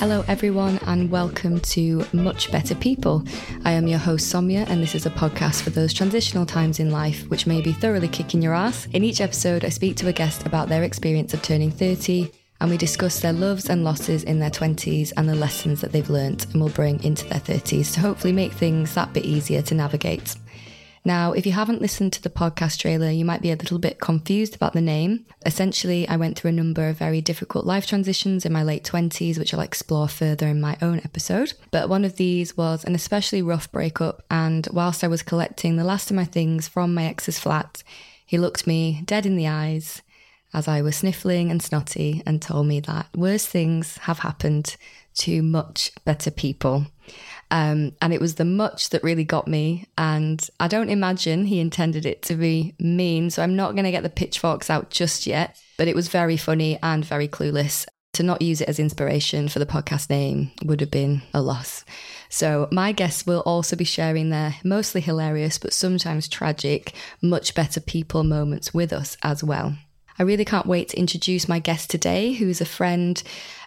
Hello, everyone, and welcome to Much Better People. I am your host, Somya, and this is a podcast for those transitional times in life which may be thoroughly kicking your ass. In each episode, I speak to a guest about their experience of turning 30, and we discuss their loves and losses in their 20s and the lessons that they've learnt and will bring into their 30s to hopefully make things that bit easier to navigate. Now, if you haven't listened to the podcast trailer, you might be a little bit confused about the name. Essentially, I went through a number of very difficult life transitions in my late 20s, which I'll explore further in my own episode. But one of these was an especially rough breakup, and whilst I was collecting the last of my things from my ex's flat, he looked me dead in the eyes as I was sniffling and snotty and told me that worse things have happened to much better people. Um, and it was the much that really got me. And I don't imagine he intended it to be mean. So I'm not going to get the pitchforks out just yet. But it was very funny and very clueless. To not use it as inspiration for the podcast name would have been a loss. So, my guests will also be sharing their mostly hilarious but sometimes tragic, much better people moments with us as well. I really can't wait to introduce my guest today, who's a friend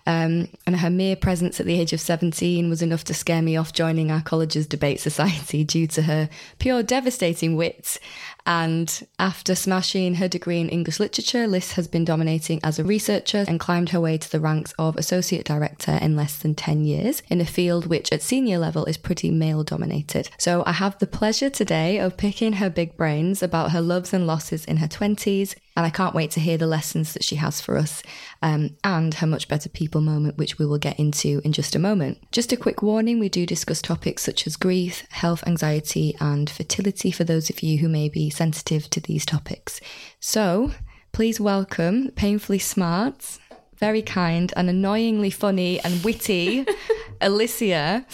um, and her mere presence at the age of 17 was enough to scare me off joining our college's debate society due to her pure devastating wit. And after smashing her degree in English literature, Liss has been dominating as a researcher and climbed her way to the ranks of associate director in less than 10 years in a field which at senior level is pretty male dominated. So I have the pleasure today of picking her big brains about her loves and losses in her 20s, and I can't wait to hear the lessons that she has for us um, and her much better people moment, which we will get into in just a moment. Just a quick warning we do discuss topics such as grief, health, anxiety, and fertility for those of you who may be sensitive to these topics. So please welcome Painfully Smart, very kind, and annoyingly funny and witty Alicia,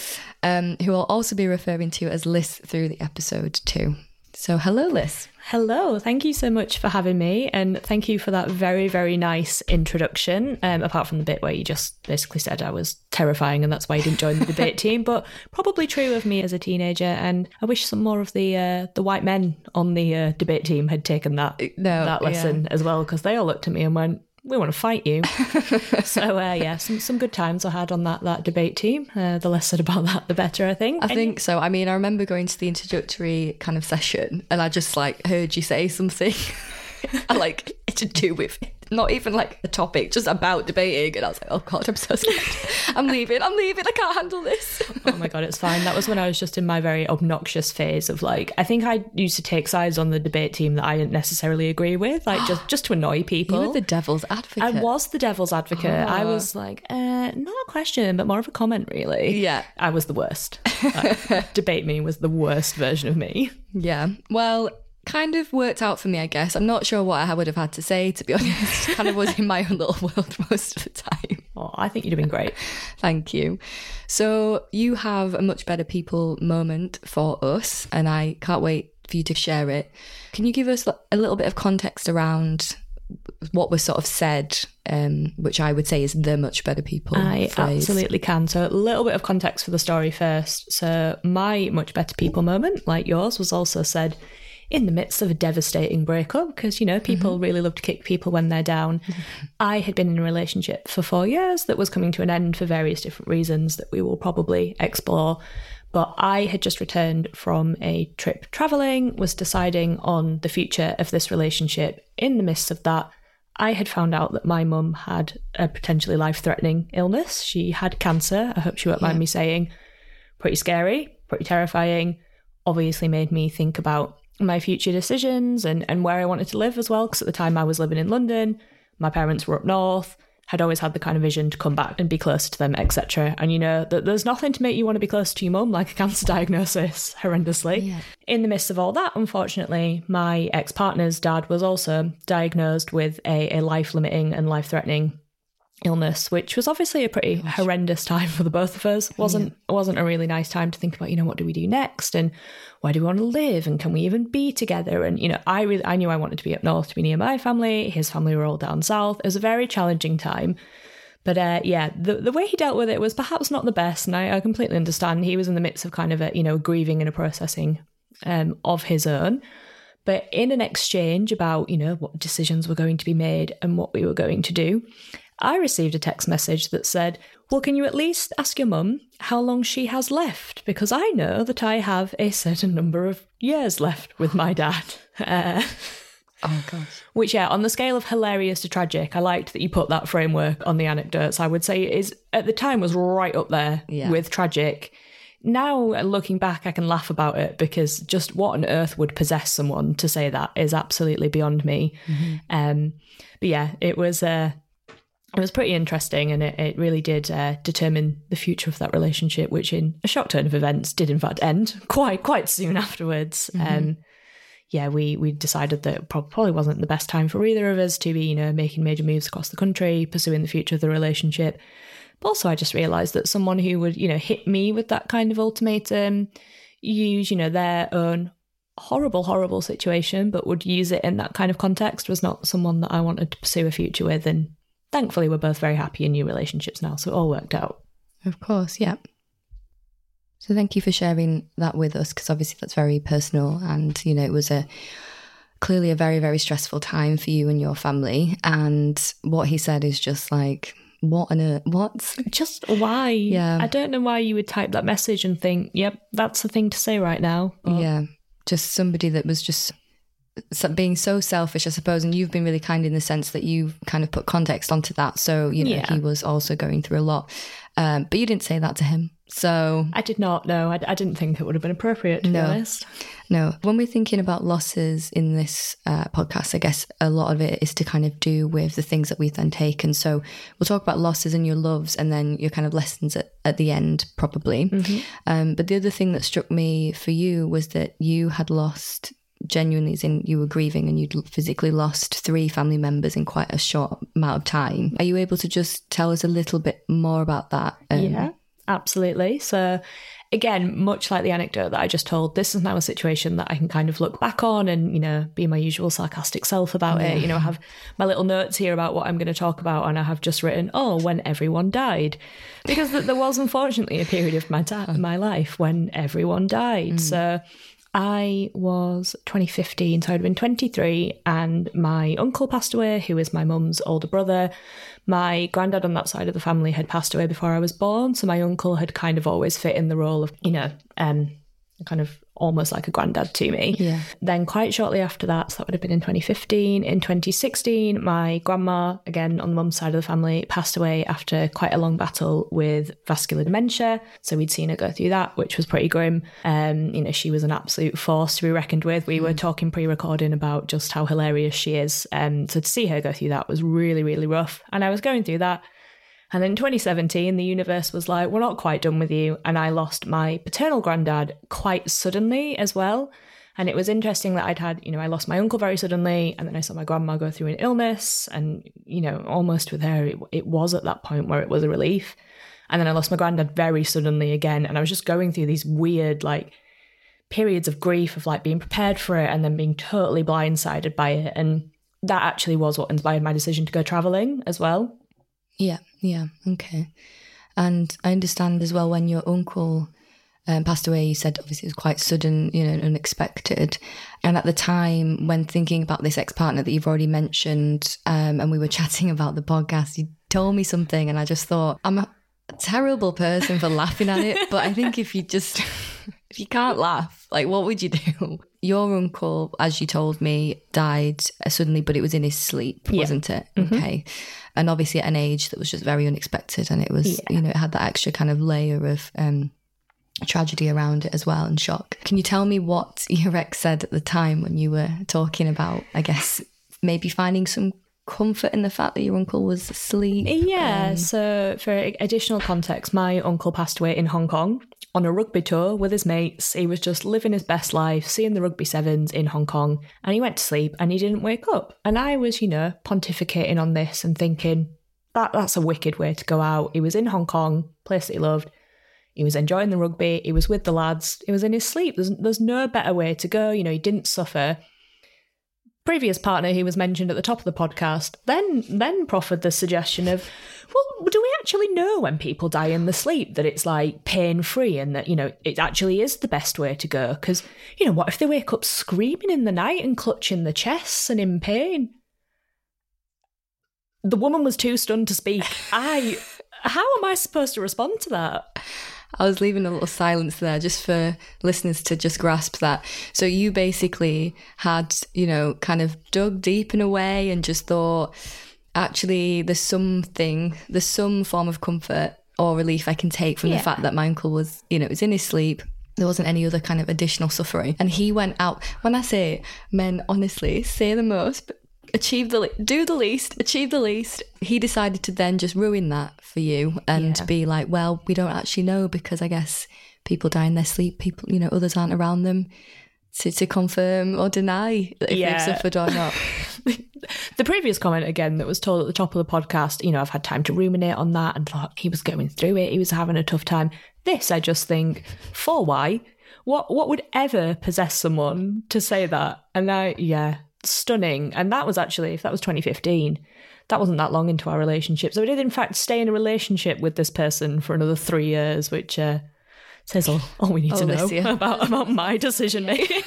um, who I'll also be referring to as Liss through the episode too. So, hello, Liss. Hello, thank you so much for having me, and thank you for that very, very nice introduction. Um, apart from the bit where you just basically said I was terrifying, and that's why you didn't join the debate team, but probably true of me as a teenager. And I wish some more of the uh, the white men on the uh, debate team had taken that no, that lesson yeah. as well, because they all looked at me and went, we want to fight you. so uh, yeah, some some good times I had on that that debate team. Uh, the less said about that, the better. I think. I think so. I mean, I remember going to the introductory kind of session, and I just like heard you say something, like to do with not even like a topic, just about debating. And I was like, oh God, I'm so scared. I'm leaving. I'm leaving. I can't handle this. oh my God, it's fine. That was when I was just in my very obnoxious phase of like, I think I used to take sides on the debate team that I didn't necessarily agree with, like just, just to annoy people. You were the devil's advocate. I was the devil's advocate. Oh. I was like, uh, not a question, but more of a comment, really. Yeah. I was the worst. debate me was the worst version of me. Yeah. Well, kind of worked out for me, I guess. I'm not sure what I would have had to say, to be honest. kind of was in my own little world most of the time. Oh, I think you'd have been great. Thank you. So, you have a much better people moment for us, and I can't wait for you to share it. Can you give us a little bit of context around what was sort of said, um, which I would say is the much better people. I phrase. absolutely can. So, a little bit of context for the story first. So, my much better people moment, like yours, was also said in the midst of a devastating breakup because, you know, people mm-hmm. really love to kick people when they're down. Mm-hmm. I had been in a relationship for four years that was coming to an end for various different reasons that we will probably explore. But I had just returned from a trip traveling, was deciding on the future of this relationship. In the midst of that, I had found out that my mum had a potentially life threatening illness. She had cancer. I hope she won't yeah. mind me saying. Pretty scary, pretty terrifying. Obviously, made me think about my future decisions and, and where I wanted to live as well. Because at the time I was living in London, my parents were up north, had always had the kind of vision to come back and be closer to them, etc. And you know that there's nothing to make you want to be closer to your mum, like a cancer diagnosis, horrendously. Yeah. In the midst of all that, unfortunately, my ex partner's dad was also diagnosed with a, a life limiting and life threatening illness, which was obviously a pretty Gosh. horrendous time for the both of us. wasn't yeah. wasn't a really nice time to think about. You know, what do we do next, and where do we want to live, and can we even be together? And you know, I really I knew I wanted to be up north to be near my family. His family were all down south. It was a very challenging time. But uh, yeah, the the way he dealt with it was perhaps not the best, and I, I completely understand. He was in the midst of kind of a you know grieving and a processing um, of his own. But in an exchange about you know what decisions were going to be made and what we were going to do, I received a text message that said, Well, can you at least ask your mum how long she has left? Because I know that I have a certain number of years left with my dad. Uh, Oh gosh. which, yeah, on the scale of hilarious to tragic, I liked that you put that framework on the anecdotes. I would say it is at the time was right up there Yeah. with tragic. Now, uh, looking back, I can laugh about it because just what on earth would possess someone to say that is absolutely beyond me. Um, but yeah, it was uh, it was pretty interesting, and it, it really did uh, determine the future of that relationship, which, in a shock turn of events, did in fact end quite quite soon afterwards. Um, yeah, we we decided that probably wasn't the best time for either of us to be, you know, making major moves across the country, pursuing the future of the relationship. But also, I just realised that someone who would, you know, hit me with that kind of ultimatum, use, you know, their own horrible, horrible situation, but would use it in that kind of context was not someone that I wanted to pursue a future with. And thankfully, we're both very happy in new relationships now, so it all worked out. Of course, yeah. So thank you for sharing that with us because obviously that's very personal and you know it was a clearly a very very stressful time for you and your family and what he said is just like what on earth what Just why? Yeah. I don't know why you would type that message and think, yep, that's the thing to say right now. But yeah just somebody that was just being so selfish I suppose and you've been really kind in the sense that you've kind of put context onto that so you know Yeah. he was also going through a lot um, but you didn't say that to him so I did not know. I, I didn't think it would have been appropriate, to No. be honest. No, when we're thinking about losses in this uh, podcast, I guess a lot of it is to kind of do with the things that we've then taken. So we'll talk about losses and your loves and then your kind of lessons at, at the end, probably. Um, but the other thing that struck me for you was that you had lost genuinely as in you were grieving and you'd physically lost three family members in quite a short amount of time. Are you able to just tell us a little bit more about that? Um, Yeah, absolutely. So, again, much like the anecdote that I just told, this is now a situation that I can kind of look back on and, you know, be my usual sarcastic self about it. You know, I have my little notes here about what I'm going to talk about, and I have just written, oh, when everyone died. Because there was unfortunately a period of my, ta- my life when everyone died. So, I was 2015, so I'd been 23, and my uncle passed away, who is my mum's older brother. My granddad on that side of the family had passed away before I was born, so my uncle had kind of always fit in the role of, you know, um, kind of almost like a granddad to me. Yeah. Then, quite shortly after that, so that would have been in 2015. In 2016, my grandma, again on the mum's side of the family, passed away after quite a long battle with vascular dementia. So we'd seen her go through that, which was pretty grim. Um, you know, she was an absolute force to be reckoned with. We were talking pre-recording about just how hilarious she is. Um, so to see her go through that was really, really rough. And I was going through that. And in 2017, the universe was like, we're not quite done with you. And I lost my paternal granddad quite suddenly as well. And it was interesting that I'd had, you know, I lost my uncle very suddenly. And then I saw my grandma go through an illness. And, you know, almost with her, it, it was at that point where it was a relief. And then I lost my granddad very suddenly again. And I was just going through these weird, like, periods of grief of like being prepared for it and then being totally blindsided by it. And that actually was what inspired my decision to go traveling as well. Yeah, yeah, okay. And I understand as well when your uncle um, passed away, you said obviously it was quite sudden, you know, unexpected. And at the time, when thinking about this ex partner that you've already mentioned, um, and we were chatting about the podcast, you told me something, and I just thought, I'm a terrible person for laughing at it. But I think if you just, if you can't laugh, like, what would you do? Your uncle, as you told me, died suddenly, but it was in his sleep, Yeah. wasn't it? Okay. And obviously at an age that was just very unexpected. And it was, Yeah. you know, it had that extra kind of layer of um, tragedy around it as well and shock. Can you tell me what your ex said at the time when you were talking about, I guess, maybe finding some comfort in the fact that your uncle was asleep? Yeah, Um, so for additional context, my uncle passed away in Hong Kong on a rugby tour with his mates. He was just living his best life, seeing the rugby sevens in Hong Kong, and he went to sleep and he didn't wake up. And I was, you know, pontificating on this and thinking, that that's a wicked way to go out. He was in Hong Kong, place that he loved. He was enjoying the rugby. He was with the lads. He was in his sleep. There's, there's no better way to go. You know, he didn't suffer. Previous partner who was mentioned at the top of the podcast then then proffered the suggestion of, well, do we actually know when people die in the sleep that it's like pain free and that you know it actually is the best way to go? Because you know what if they wake up screaming in the night and clutching the chests and in pain? the woman was too stunned to speak. I, how am I supposed to respond to that? I was leaving a little silence there just for listeners to just grasp that. So you basically had, you know, kind of dug deep in a way and just thought, actually, there's something, there's some form of comfort or relief I can take from Yeah. the fact that my uncle was, you know, was in his sleep. There wasn't any other kind of additional suffering. And he went out. When I say men, honestly, say the most, but achieve the, do the least, achieve the least. He decided to then just ruin that for you and Yeah. be like, well, we don't actually know because I guess people die in their sleep. People, you know, others aren't around them to, to confirm or deny if Yeah. they've suffered or not. the previous comment again that was told at the top of the podcast, you know, I've had time to ruminate on that and thought he was going through it, he was having a tough time. This, I just think, for why? What what would ever possess someone to say that? And I, yeah, stunning. And that was actually, if that was 2015, that wasn't that long into our relationship. So I did, in fact, stay in a relationship with this person for another three years, which uh, says all, all we need to know about, about my decision making.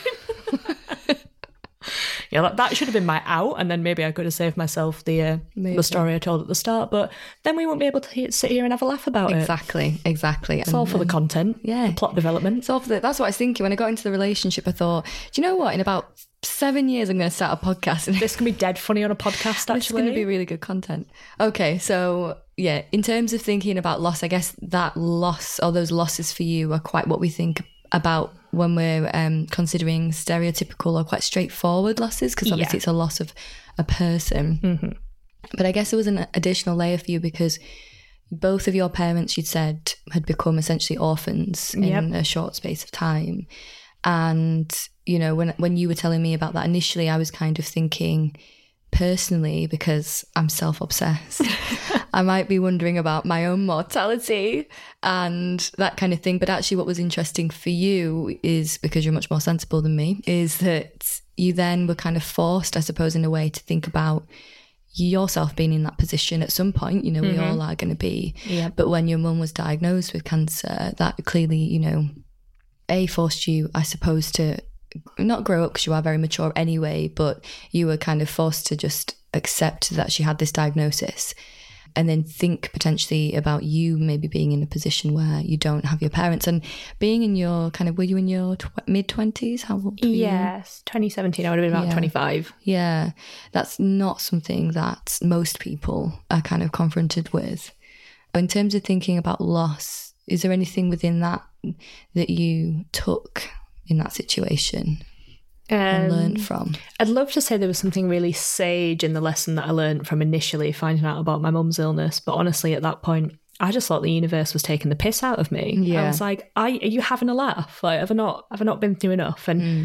Yeah, that, that should have been my out, and then maybe I could have saved myself the uh, the story I told at the start. But then we won't be able to he- sit here and have a laugh about it. Exactly, exactly. It's all for the content, yeah. the plot development. It's all for the, that's what I was thinking when I got into the relationship. I thought, do you know what? In about seven years, I'm going to start a podcast and This can be dead funny on a podcast. Actually, It's going to be really good content. Okay, so yeah, in terms of thinking about loss, I guess that loss or those losses for you are quite what we think about when we're um, considering stereotypical or quite straightforward losses, because obviously Yeah. it's a loss of a person. But I guess there was an additional layer for you because both of your parents, you'd said, had become essentially orphans in a short space of time. And, you know, when when you were telling me about that initially, I was kind of thinking personally, because I'm self obsessed, I might be wondering about my own mortality and that kind of thing. But actually, what was interesting for you is because you're much more sensible than me, is that you then were kind of forced, I suppose, in a way to think about yourself being in that position at some point. You know, we mm-hmm. all are going to be. Yeah. But when your mum was diagnosed with cancer, that clearly, you know, A, forced you, I suppose, to not grow up because you are very mature anyway, but you were kind of forced to just accept that she had this diagnosis and then think potentially about you maybe being in a position where you don't have your parents and being in your kind of, were you in your tw- mid 20s? How old were you? yes, 2017. I would have been about Yeah. 25. Yeah, that's not something that most people are kind of confronted with. but In terms of thinking about loss, is there anything within that that you took in that situation and Um, learned from? I'd love to say there was something really sage in the lesson that I learned from initially finding out about my mum's illness, but honestly, at that point, I just thought the universe was taking the piss out of me. I Yeah. was like, I, "Are you having a laugh? Like, have I not? Have I not been through enough?" And Hmm.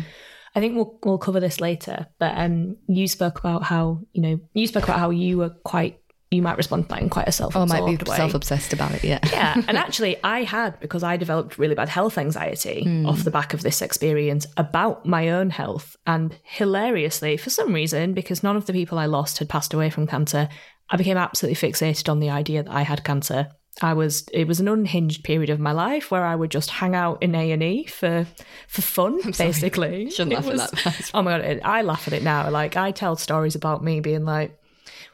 I think we'll we'll cover this later. But um, you spoke about how you know you spoke about how you were quite you might respond to that in quite a self Or might be way. self obsessed about it, yeah. Yeah, and actually, I had because I developed really bad health anxiety hmm. off the back of this experience about my own health. And hilariously, for some reason, because none of the people I lost had passed away from cancer, I became absolutely fixated on the idea that I had cancer. I was it was an unhinged period of my life where I would just hang out in A and E for for fun, basically. Shouldn't It laugh at that. Oh my god, I laugh at it now. Like I tell stories about me being like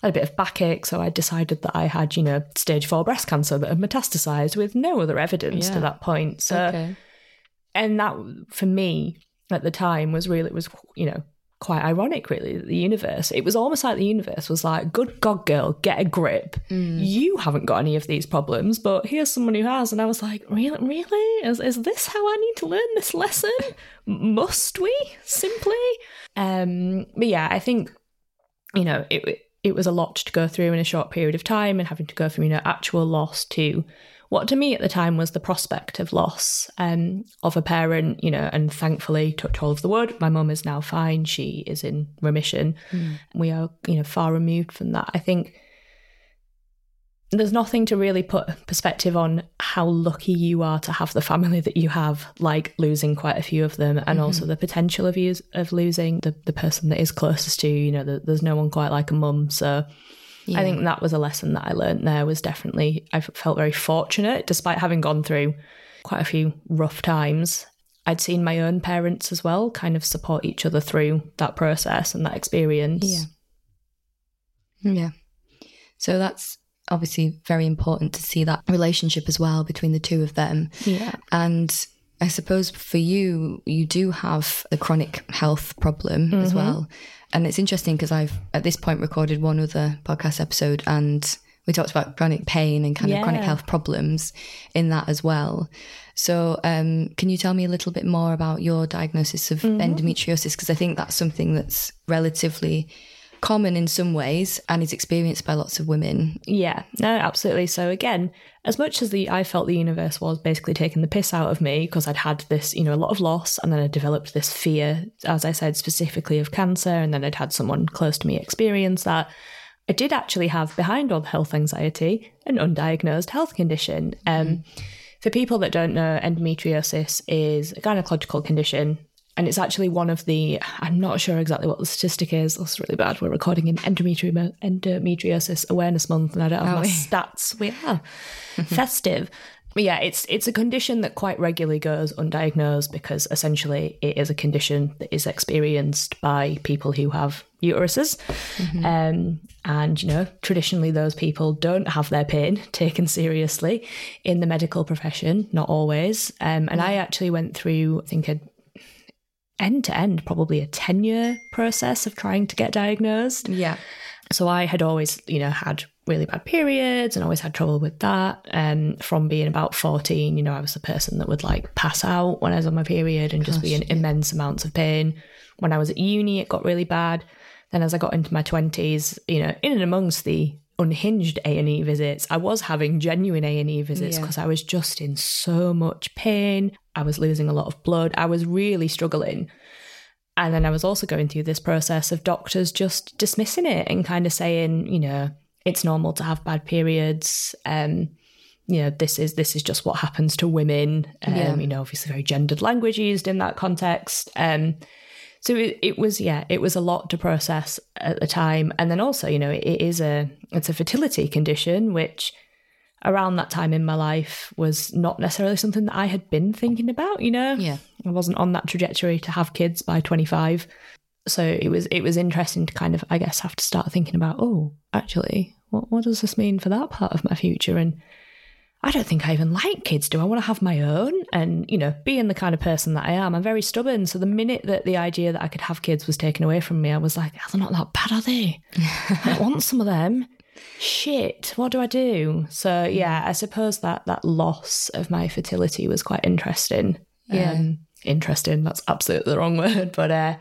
I had a bit of backache, so I decided that I had, you know, stage four breast cancer that had metastasized with no other evidence to that point. So, Okay. and that for me at the time was really, it was, you know, quite ironic, really. that The universe, it was almost like the universe was like, good God, girl, get a grip. You haven't got any of these problems, but here's someone who has. And I was like, really? Really? Is, is this how I need to learn this lesson? Must we simply? Um, but yeah, I think you know, it it was a lot to go through in a short period of time and having to go from, you know, actual loss to what to me at the time was the prospect of loss um, of a parent, you know, and thankfully, touch all of the wood, my mum is now fine. She is in remission. We are, you know, far removed from that. I think there's nothing to really put perspective on how lucky you are to have the family that you have, like losing quite a few of them, and also mm-hmm. the potential of you of losing the, the person that is closest to you. You know, the, there's no one quite like a mum. So I think that was a lesson that I learned there. Was definitely I felt very fortunate, despite having gone through quite a few rough times. I'd seen my own parents as well kind of support each other through that process and that experience. Yeah. Yeah. So that's obviously very important to see that relationship as well between the two of them. Yeah. And I suppose for you, you do have a chronic health problem mm-hmm. as well. And it's interesting because I've at this point recorded one other podcast episode and we talked about chronic pain and kind yeah. of chronic health problems in that as well. So, um, can you tell me a little bit more about your diagnosis of mm-hmm. endometriosis? Because I think that's something that's relatively common in some ways and is experienced by lots of women. Yeah, no, absolutely. So again, as much as the I felt the universe was basically taking the piss out of me because I'd had this, you know, a lot of loss and then I developed this fear, as I said, specifically of cancer, and then I'd had someone close to me experience that. I did actually have behind all the health anxiety an undiagnosed health condition. Um, mm. For people that don't know, endometriosis is a gynecological condition and it's actually one of the i'm not sure exactly what the statistic is. That's really bad. We're recording in endometri- endometriosis awareness month and i don't have my stats. We are. Festive. But yeah it's it's a condition that quite regularly goes undiagnosed because essentially it is a condition that is experienced by people who have uteruses. Mm-hmm. um, and you know traditionally those people don't have their pain taken seriously in the medical profession not always. Um, and i actually went through i think a end to end, probably a 10 year process of trying to get diagnosed. Yeah. So I had always, you know, had really bad periods and always had trouble with that. And um, from being about 14, you know, I was the person that would like pass out when I was on my period and just be in yeah. immense amounts of pain. When I was at uni, it got really bad. Then as I got into my 20s, you know, in and amongst the unhinged A&E visits. I was having genuine A&E visits because yeah. I was just in so much pain. I was losing a lot of blood. I was really struggling. And then I was also going through this process of doctors just dismissing it and kind of saying, you know, it's normal to have bad periods. Um, you know, this is this is just what happens to women. Um, yeah. you know, obviously very gendered language used in that context. Um, so it, it, was yeah it was a lot to process at the time and then also you know it, it is a it's a fertility condition which around that time in my life was not necessarily something that I had been thinking about you know yeah I wasn't on that trajectory to have kids by 25 so it was it was interesting to kind of I guess have to start thinking about oh actually what what does this mean for that part of my future and I don't think I even like kids. Do I want to have my own? And, you know, being the kind of person that I am, I'm very stubborn. So the minute that the idea that I could have kids was taken away from me, I was like, oh, they're not that bad, are they? I want some of them. Shit, what do I do? So yeah, I suppose that that loss of my fertility was quite interesting. Yeah. Um, interesting, that's absolutely the wrong word, but uh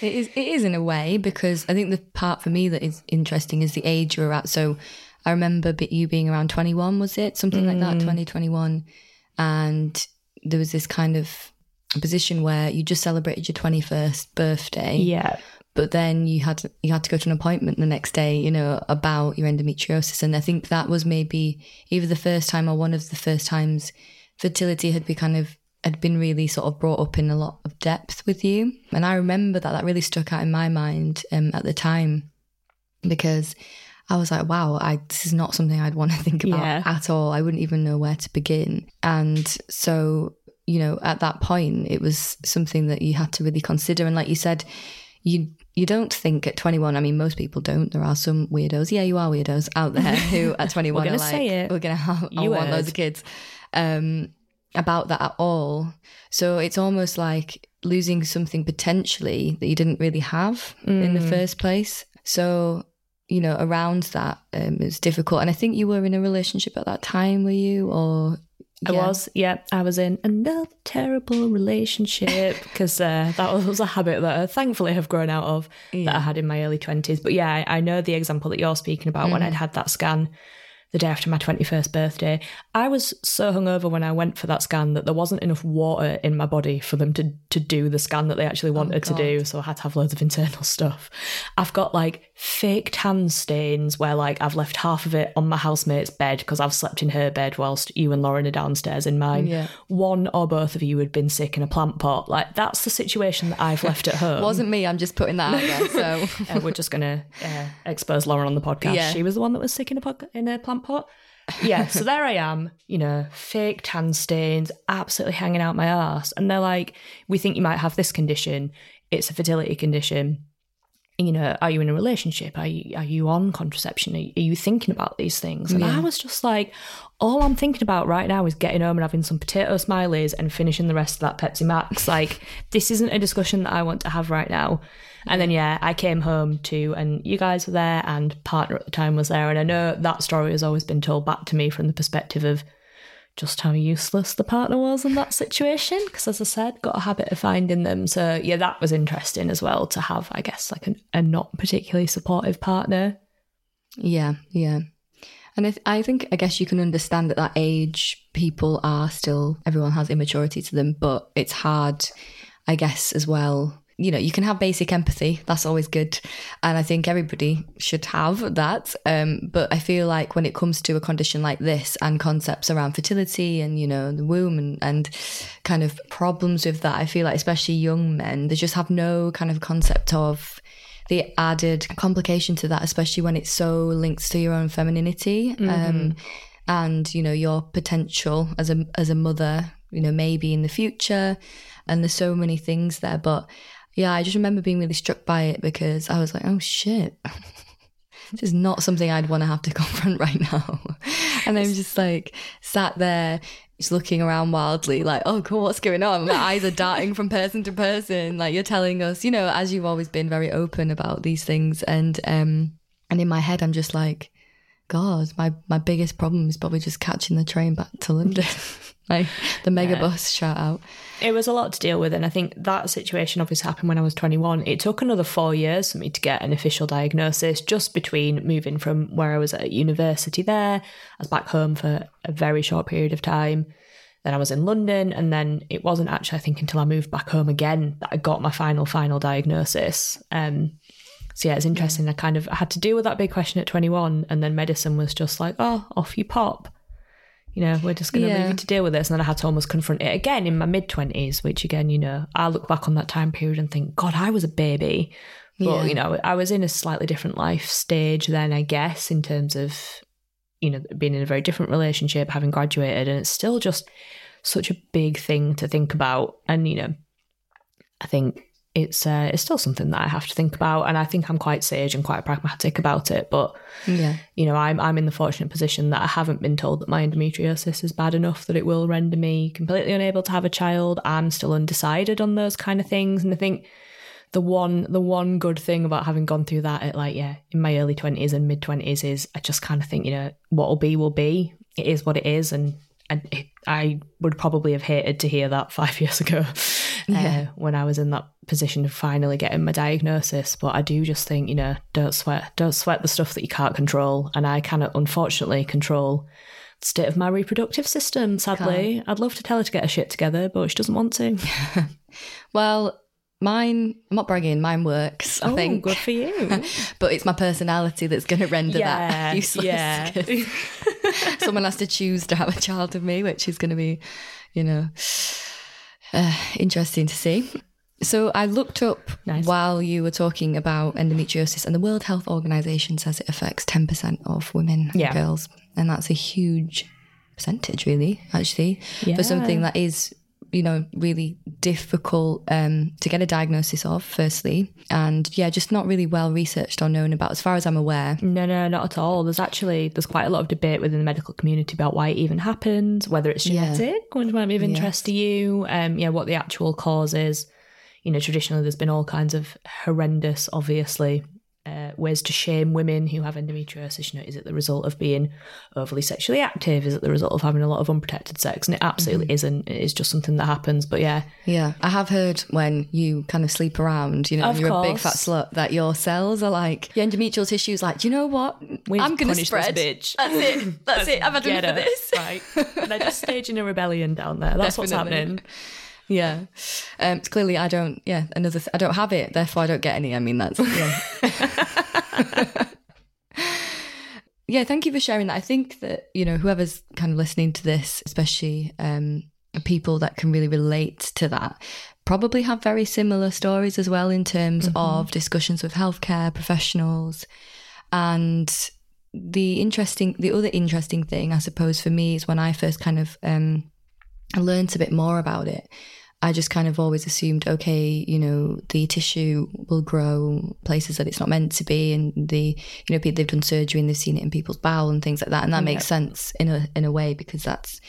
it is it is in a way because I think the part for me that is interesting is the age you're at. So I remember you being around 21, was it? Something mm. like that, 2021. 20, and there was this kind of position where you just celebrated your 21st birthday. Yeah. But then you had to, you had to go to an appointment the next day, you know, about your endometriosis. And I think that was maybe either the first time or one of the first times fertility had been kind of had been really sort of brought up in a lot of depth with you. And I remember that that really stuck out in my mind um, at the time because I was like, wow, I, this is not something I'd want to think about yeah. at all. I wouldn't even know where to begin. And so, you know, at that point, it was something that you had to really consider. And like you said, you you don't think at 21 i mean most people don't there are some weirdos yeah you are weirdos out there who at 21 we're gonna like, say it we're gonna have you want loads of kids um, about that at all so it's almost like losing something potentially that you didn't really have mm. in the mm. first place so you know, around that, um, it's difficult. And I think you were in a relationship at that time, were you? Or yeah. I was, yeah, I was in another terrible relationship because uh, that was a habit that I thankfully have grown out of yeah. that I had in my early twenties. But yeah, I, I, know the example that you're speaking about mm. when I'd had that scan the day after my 21st birthday. I was so hungover when I went for that scan that there wasn't enough water in my body for them to, to do the scan that they actually oh, wanted oh, to do. So I had to have loads of internal stuff. I've got like fake tan stains where like I've left half of it on my housemate's bed because I've slept in her bed whilst you and Lauren are downstairs in mine. Yeah. One or both of you had been sick in a plant pot. Like that's the situation that I've left at home. wasn't me. I'm just putting that out there. So uh, we're just going to uh, expose Lauren on the podcast. Yeah. She was the one that was sick in a, pod- in a plant pot. yeah, so there I am, you know, fake tan stains, absolutely hanging out my ass. And they're like, we think you might have this condition. It's a fertility condition. You know, are you in a relationship? Are you, are you on contraception? Are you, are you thinking about these things? And Yeah. I was just like, all I'm thinking about right now is getting home and having some potato smileys and finishing the rest of that Pepsi Max. Like, this isn't a discussion that I want to have right now. And then, yeah, I came home too, and you guys were there, and partner at the time was there. And I know that story has always been told back to me from the perspective of just how useless the partner was in that situation. Because, as I said, got a habit of finding them. So, yeah, that was interesting as well to have, I guess, like an, a not particularly supportive partner. Yeah, yeah. And I, I think, I guess you can understand that at that age, people are still, everyone has immaturity to them, but it's hard, I guess, as well. You know, you can have basic empathy. That's always good. And I think everybody should have that. Um, but I feel like when it comes to a condition like this and concepts around fertility and, you know, the womb and, and kind of problems with that, I feel like, especially young men, they just have no kind of concept of the added complication to that, especially when it's so linked to your own femininity um, and you know your potential as a as a mother, you know maybe in the future, and there's so many things there. But yeah, I just remember being really struck by it because I was like, oh shit. This is not something I'd want to have to confront right now. And I'm just like sat there, just looking around wildly, like, oh, cool, what's going on? My eyes are darting from person to person. Like you're telling us, you know, as you've always been very open about these things. And um and in my head I'm just like, God, my, my biggest problem is probably just catching the train back to London. like the mega Yeah. bus shout out. It was a lot to deal with, and I think that situation obviously happened when I was 21. It took another four years for me to get an official diagnosis, just between moving from where I was at university there, I was back home for a very short period of time. Then I was in London, and then it wasn't actually, I think, until I moved back home again that I got my final, final diagnosis. Um, so yeah, it's interesting. I kind of had to deal with that big question at 21, and then medicine was just like, oh, off you pop you know, we're just going to Yeah. leave you to deal with this. And then I had to almost confront it again in my mid 20s, which again, you know, I look back on that time period and think, God, I was a baby. But, Yeah. you know, I was in a slightly different life stage then, I guess, in terms of, you know, being in a very different relationship, having graduated. And it's still just such a big thing to think about. And, you know, I think it's uh, it's still something that I have to think about, and I think I'm quite sage and quite pragmatic about it. But Yeah. you know, I'm I'm in the fortunate position that I haven't been told that my endometriosis is bad enough that it will render me completely unable to have a child. I'm still undecided on those kind of things, and I think the one the one good thing about having gone through that at like yeah in my early twenties and mid twenties is I just kind of think you know what will be will be. It is what it is, and. And it, I would probably have hated to hear that five years ago Yeah. uh, when I was in that position of finally getting my diagnosis. But I do just think, you know, don't sweat, don't sweat the stuff that you can't control. And I cannot, unfortunately, control the state of my reproductive system. Sadly, I'd love to tell her to get her shit together, but she doesn't want to. Well, mine, I'm not bragging, mine works, I oh, think. good for you. but it's my personality that's going to render Yeah, that useless. yeah. Someone has to choose to have a child of me, which is going to be, you know, uh, interesting to see. So I looked up Nice. while you were talking about endometriosis, and the World Health Organization says it affects 10% of women and Yeah. girls. And that's a huge percentage, really, actually, for something that is, you know, really difficult um, to get a diagnosis of, firstly. And yeah, just not really well researched or known about, as far as I'm aware. No, no, not at all. There's actually there's quite a lot of debate within the medical community about why it even happens, whether it's Yeah. genetic, which might be of interest to you, um, yeah, what the actual cause is. You know, traditionally there's been all kinds of horrendous, obviously, uh, ways to shame women who have endometriosis. You know, is it the result of being overly sexually active? Is it the result of having a lot of unprotected sex? And it absolutely Mm-hmm. isn't. It is just something that happens. But yeah, Yeah, I have heard when you kind of sleep around, you know, you're a big fat slut, that your cells are like your endometrial tissue is like, do you know what? We've I'm going to spread. bitch. That's it. That's it. I've had enough of this. Right. They're just staging a rebellion down there. That's what's happening. Yeah. Um, clearly, I don't. Yeah, another. Th- I don't have it, therefore I don't get any. I mean, that's yeah. yeah. Thank you for sharing that. I think that you know whoever's kind of listening to this, especially um, people that can really relate to that, probably have very similar stories as well in terms of discussions with healthcare professionals and the interesting the other interesting thing i suppose for me is when i first kind of um learned a bit more about it I just kind of always assumed, okay, you know, the tissue will grow places that it's not meant to be, and the, you know, people they've done surgery and they've seen it in people's bowel and things like that, and that makes sense in a in a way because that's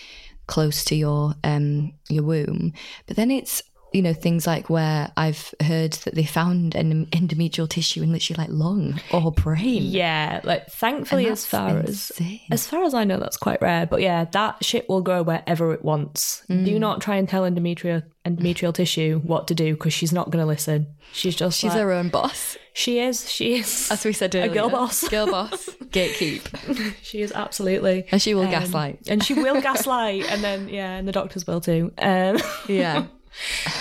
close to your um your womb. But then it's you know things like where I've heard that they found an endometrial tissue in literally like lung or brain. Yeah, like thankfully, as far insane. as as far as I know, that's quite rare. But yeah, that shit will grow wherever it wants. Mm. Do not try and tell endometrial endometrial tissue what to do because she's not going to listen. She's just She's like, her own boss, she is she is as we said earlier, a girl boss. girl boss, gatekeep, she is absolutely and she will Um, gaslight. and she will gaslight, and then yeah, and the doctors will too. Um, Yeah,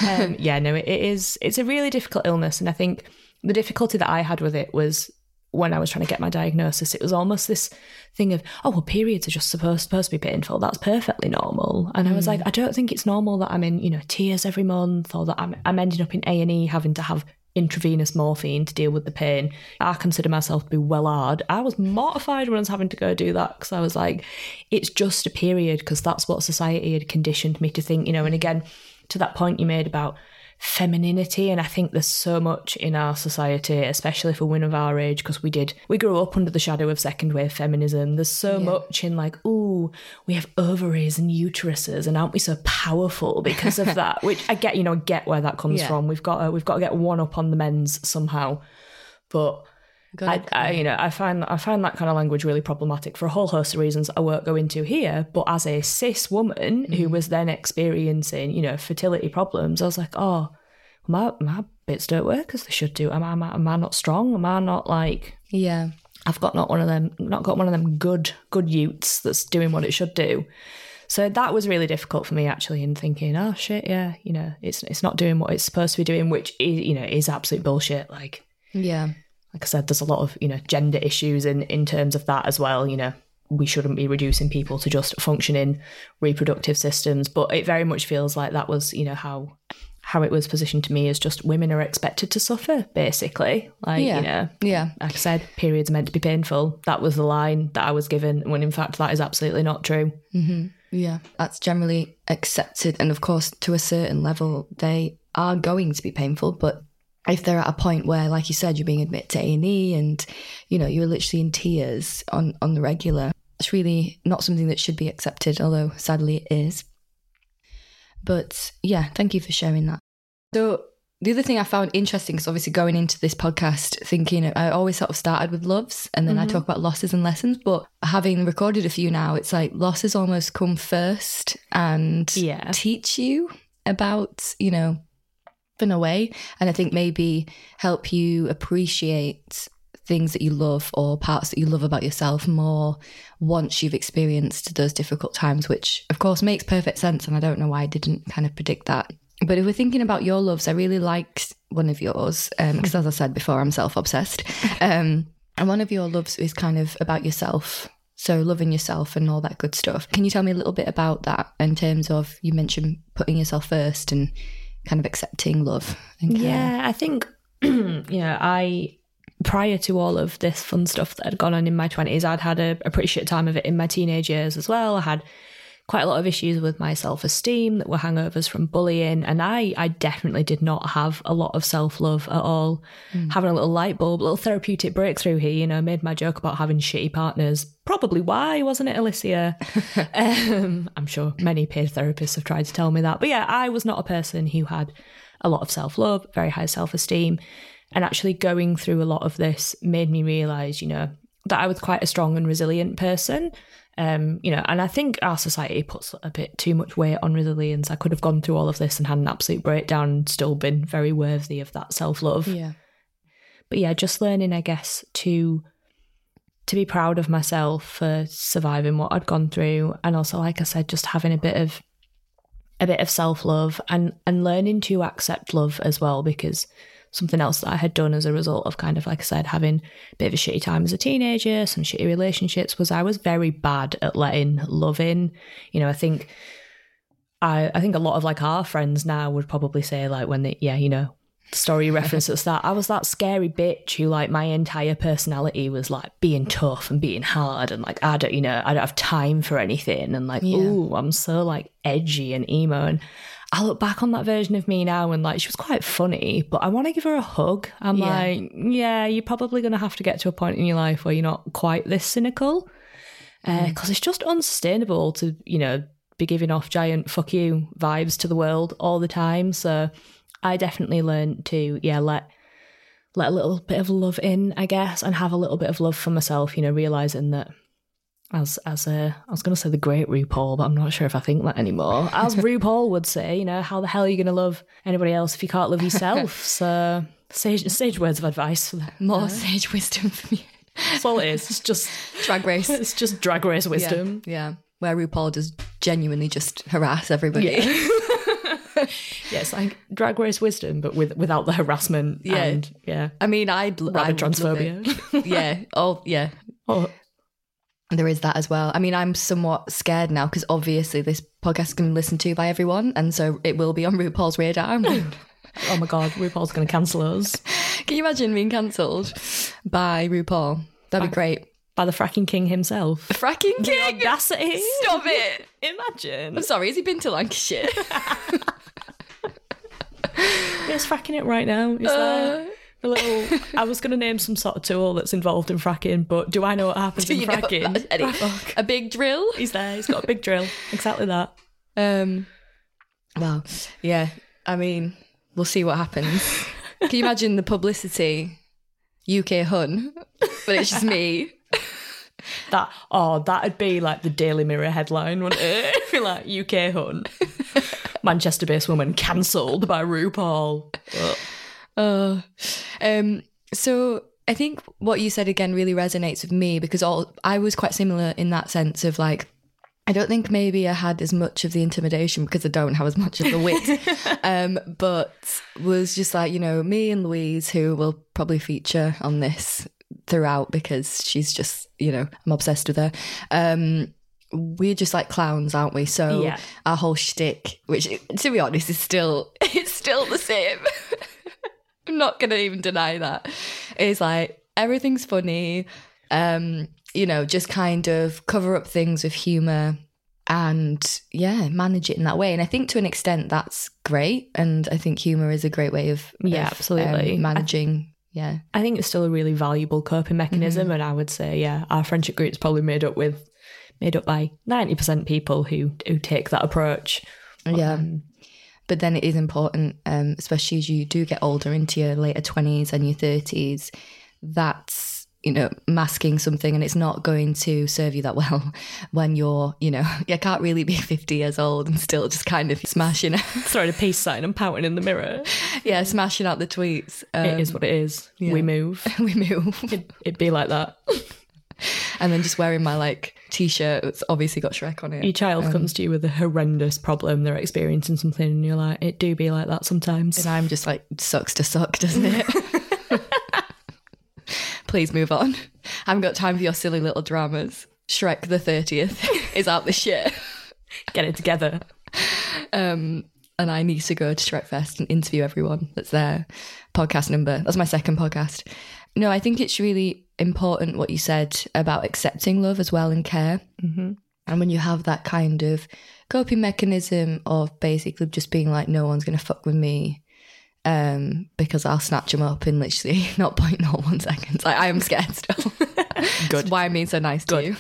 um, yeah, no, it, it is. It's a really difficult illness, and I think the difficulty that I had with it was when I was trying to get my diagnosis. It was almost this thing of, oh, well, periods are just supposed supposed to be painful. That's perfectly normal. And I was like, I don't think it's normal that I'm in, you know, tears every month, or that I'm I'm ending up in A and E having to have intravenous morphine to deal with the pain. I consider myself to be well hard. I was mortified when I was having to go do that because I was like, it's just a period because that's what society had conditioned me to think, you know. And again, to that point you made about femininity and i think there's so much in our society especially for women of our age because we did we grew up under the shadow of second wave feminism. There's so much in like oh we have ovaries and uteruses and aren't we so powerful because of that? Which i get you know I get where that comes Yeah. from. We've got to, we've got to get one up on the men's somehow. But I, I, you know, I find I find that kind of language really problematic for a whole host of reasons I won't go into here. But as a cis woman who mm. was then experiencing, you know, fertility problems, I was like, oh, my my bits don't work as they should do. Am I am I, am I not strong? Am I not like yeah, I've got not one of them, not got one of them good good utes that's doing what it should do. So that was really difficult for me actually in thinking, oh shit, yeah, you know, it's it's not doing what it's supposed to be doing, which is, you know is absolute bullshit. Like yeah, like I said, there's a lot of you know gender issues in in terms of that as well. You know, we shouldn't be reducing people to just functioning reproductive systems, but it very much feels like that was you know how how it was positioned to me as just women are expected to suffer basically. Like Yeah. you know, yeah. like I said, periods are meant to be painful. That was the line that I was given, when in fact that is absolutely not true. Mm-hmm. Yeah, that's generally accepted. And of course, to a certain level, they are going to be painful. But if they're at a point where, like you said, you're being admitted to A&E and, you know, you're literally in tears on, on the regular, it's really not something that should be accepted, although sadly it is. But yeah, thank you for sharing that. So the other thing I found interesting is obviously going into this podcast thinking I always sort of started with loves and then I mm-hmm. talk about losses and lessons, but having recorded a few now, it's like losses almost come first and Yeah. teach you about, you know, in a way. And I think maybe help you appreciate things that you love or parts that you love about yourself more once you've experienced those difficult times, which of course makes perfect sense. And I don't know why I didn't kind of predict that. But if we're thinking about your loves, I really liked one of yours because, as I said before, I'm self obsessed. Um, and one of your loves is kind of about yourself. So, loving yourself and all that good stuff. Can you tell me a little bit about that in terms of you mentioned putting yourself first and kind of accepting love? Yeah, I think, you know, I, prior to all of this fun stuff that had gone on in my 20s, I'd had a, a pretty shit time of it in my teenage years as well. I had quite a lot of issues with my self esteem that were hangovers from bullying. And I, I definitely did not have a lot of self love at all. Having a little light bulb, little therapeutic breakthrough here, you know, made my joke about having shitty partners. Probably why, wasn't it, Alicia? um, I'm sure many paid therapists have tried to tell me that. But yeah, I was not a person who had a lot of self love, very high self esteem. And actually going through a lot of this made me realize, you know, that I was quite a strong and resilient person. Um, you know, and I think our society puts a bit too much weight on resilience. I could have gone through all of this and had an absolute breakdown and still been very worthy of that self love. Yeah. But yeah, just learning, I guess, to to be proud of myself for surviving what I'd gone through, and also, like I said, just having a bit of a bit of self love and and learning to accept love as well, because something else that I had done as a result of kind of like I said, having a bit of a shitty time as a teenager, some shitty relationships, was I was very bad at letting love in. You know, I think I I think a lot of like our friends now would probably say like when they yeah, you know, story reference at the start, I was that scary bitch who like my entire personality was like being tough and being hard and like I don't you know, I don't have time for anything and like, Yeah. ooh, I'm so like edgy and emo and I look back on that version of me now and like she was quite funny, but I want to give her a hug. I'm Yeah. like, yeah, you're probably going to have to get to a point in your life where you're not quite this cynical, uh, mm. because it's just unsustainable to you know be giving off giant fuck you vibes to the world all the time. So I definitely learned to yeah let let a little bit of love in, I guess, and have a little bit of love for myself. You know, realizing that as as a I was going to say the great RuPaul, but I'm not sure if I think that anymore. As RuPaul would say, you know, how the hell are you going to love anybody else if you can't love yourself? so sage sage words of advice for that. More sage wisdom from you. That's all it is. It's just Drag race. it's just drag race wisdom. Yeah. Where RuPaul does genuinely just harass everybody. Yeah, it's like drag race wisdom, but with without the harassment. Yeah. and, yeah. I mean, I'd, love transphobia. yeah. Oh, yeah. Oh, There is that as well. I mean, I'm somewhat scared now because obviously this podcast is going to be listened to by everyone, and so it will be on RuPaul's radar. Like, oh my god, RuPaul's going to cancel us Can you imagine being cancelled by RuPaul? That'd be great. by the fracking king himself. Fracking The king! audacity! Stop it! Imagine. I'm sorry, has he been to Lancashire? He's fracking it right now. He's there. The little. I was going to name some sort of tool that's involved in fracking, but do I know what happens Do in fracking? A big drill? He's there. He's got a big drill. Exactly that. Um, well, yeah. I mean, we'll see what happens. Can you imagine the publicity? UK Hun, but it's just me. That oh, that'd be like the Daily Mirror headline, wouldn't it? Like UK hun, Manchester-based woman cancelled by RuPaul. Ugh. Uh, um, so I think what you said again really resonates with me because all I was quite similar in that sense of like. I don't think maybe I had as much of the intimidation because I don't have as much of the wit, um, but was just like you know me and Louise, who will probably feature on this throughout because she's just you know I'm obsessed with her. Um, we're just like clowns, aren't we? So Yeah. our whole shtick, which to be honest is still it's still the same. I'm not gonna even deny that. It's like everything's funny. Um, you know, just kind of cover up things with humor and yeah, manage it in that way. And I think to an extent that's great. And I think humor is a great way of Yeah, of, absolutely. um, managing. yeah, I think it's still a really valuable coping mechanism, and I would say, yeah, our friendship group's probably made up with made up by ninety percent people who who take that approach. yeah. Um, but then it is important, um, especially as you do get older into your later twenties and your thirties. That's you know masking something, and it's not going to serve you that well when you're you know you can't really be fifty years old and still just kind of smashing throwing a peace sign and pouting in the mirror. yeah smashing out the tweets. Um, it is what it is. We move. we move, It, it'd be like that. and then just wearing my like t-shirt that's obviously got Shrek on it. Your child comes to you with a horrendous problem, they're experiencing something, and you're like, it do be like that sometimes. And I'm just like, sucks to suck, doesn't it? Please move on. I haven't got time for your silly little dramas. Shrek the 30th is out this year. Get it together. Um, and I need to go to Shrek Fest and interview everyone that's there. Podcast number. That's my second podcast. No, I think it's really important what you said about accepting love as well and care. Mm-hmm. And when you have that kind of coping mechanism of basically just being like, no one's going to fuck with me um, because I'll snatch them up in literally 0.01 seconds. Like, I am scared still. Good. That's why I'm being so nice to you.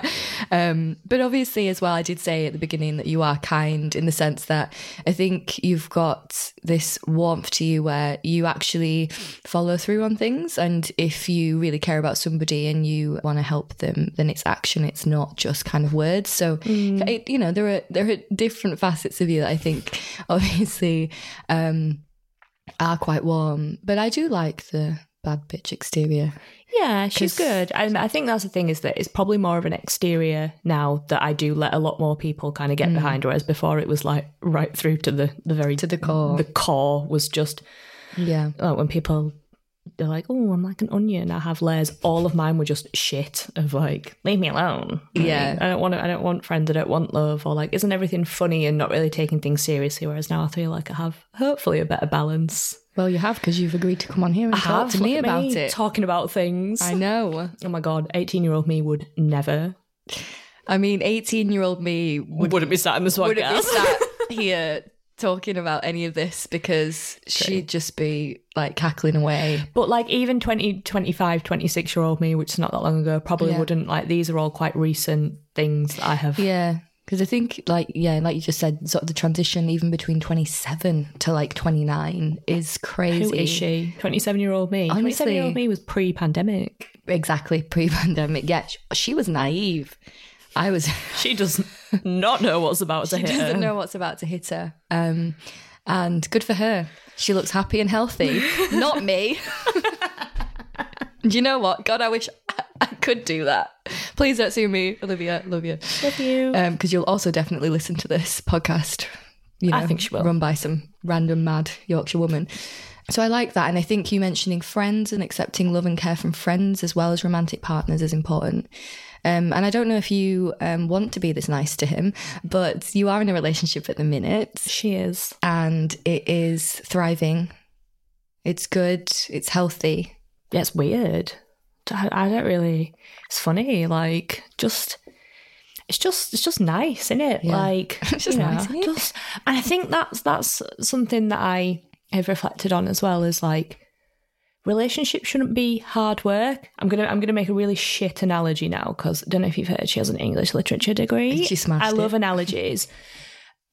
um, but obviously, as well, I did say at the beginning that you are kind in the sense that I think you've got this warmth to you where you actually follow through on things. And if you really care about somebody and you want to help them, then it's action. It's not just kind of words. So, it- you know, there are there are different facets of you that I think obviously um, are quite warm. But I do like the bad bitch exterior. Yeah, she's good. And I think that's the thing is that it's probably more of an exterior now that I do let a lot more people kind of get mm. behind, whereas before it was like right through to the, the very To the core. The core was just Yeah. like when people they're like, Oh, I'm like an onion, I have layers. All of mine were just shit of like, leave me alone. Yeah. I don't want to, I don't want friends, I don't want love, or like isn't everything funny and not really taking things seriously, whereas now I feel like I have hopefully a better balance. Well, you have because you've agreed to come on here and talk to me at about it. Talking about things. I know. Oh my god, 18 year old me would never. I mean, 18 year old me would, Wouldn't be sat in this wouldn't be podcast. sat here talking about any of this because she'd just be like cackling away. But like even 20, 25, 26 year old me, which is not that long ago, probably Yeah. wouldn't like these are all quite recent things that I have. Yeah. Because I think, like, yeah, like you just said, sort of the transition even between 27 to like 29 is crazy. Who is she? 27 year old me. 27 year old me was pre pandemic. Exactly. Pre pandemic. Yeah. sh- She was naive. I was. She does not know what's about to She hit doesn't her. know what's about to hit her. Um, and good for her. She looks happy and healthy. Not me. do you know what? God, I wish I could do that. Please don't sue me, Olivia. Love you. Love you. Because you'll also definitely listen to this podcast. You know, I think she will. Run by some random mad Yorkshire woman. So I like that. And I think you mentioning friends and accepting love and care from friends as well as romantic partners is important. Um, and I don't know if you um, want to be this nice to him, but you are in a relationship at the minute she is. and it is thriving. It's good. It's healthy. Yeah, it's weird. I, I don't really. It's funny. Like, just. It's just, it's just nice, isn't it? Yeah. Like, It's just know, nice. Just, and I think that's that's something that I have reflected on as well. Is like, relationships shouldn't be hard work. I'm gonna, I'm gonna make a really shit analogy now because I don't know if you've heard. She has an English literature degree. She smashed I love it. analogies.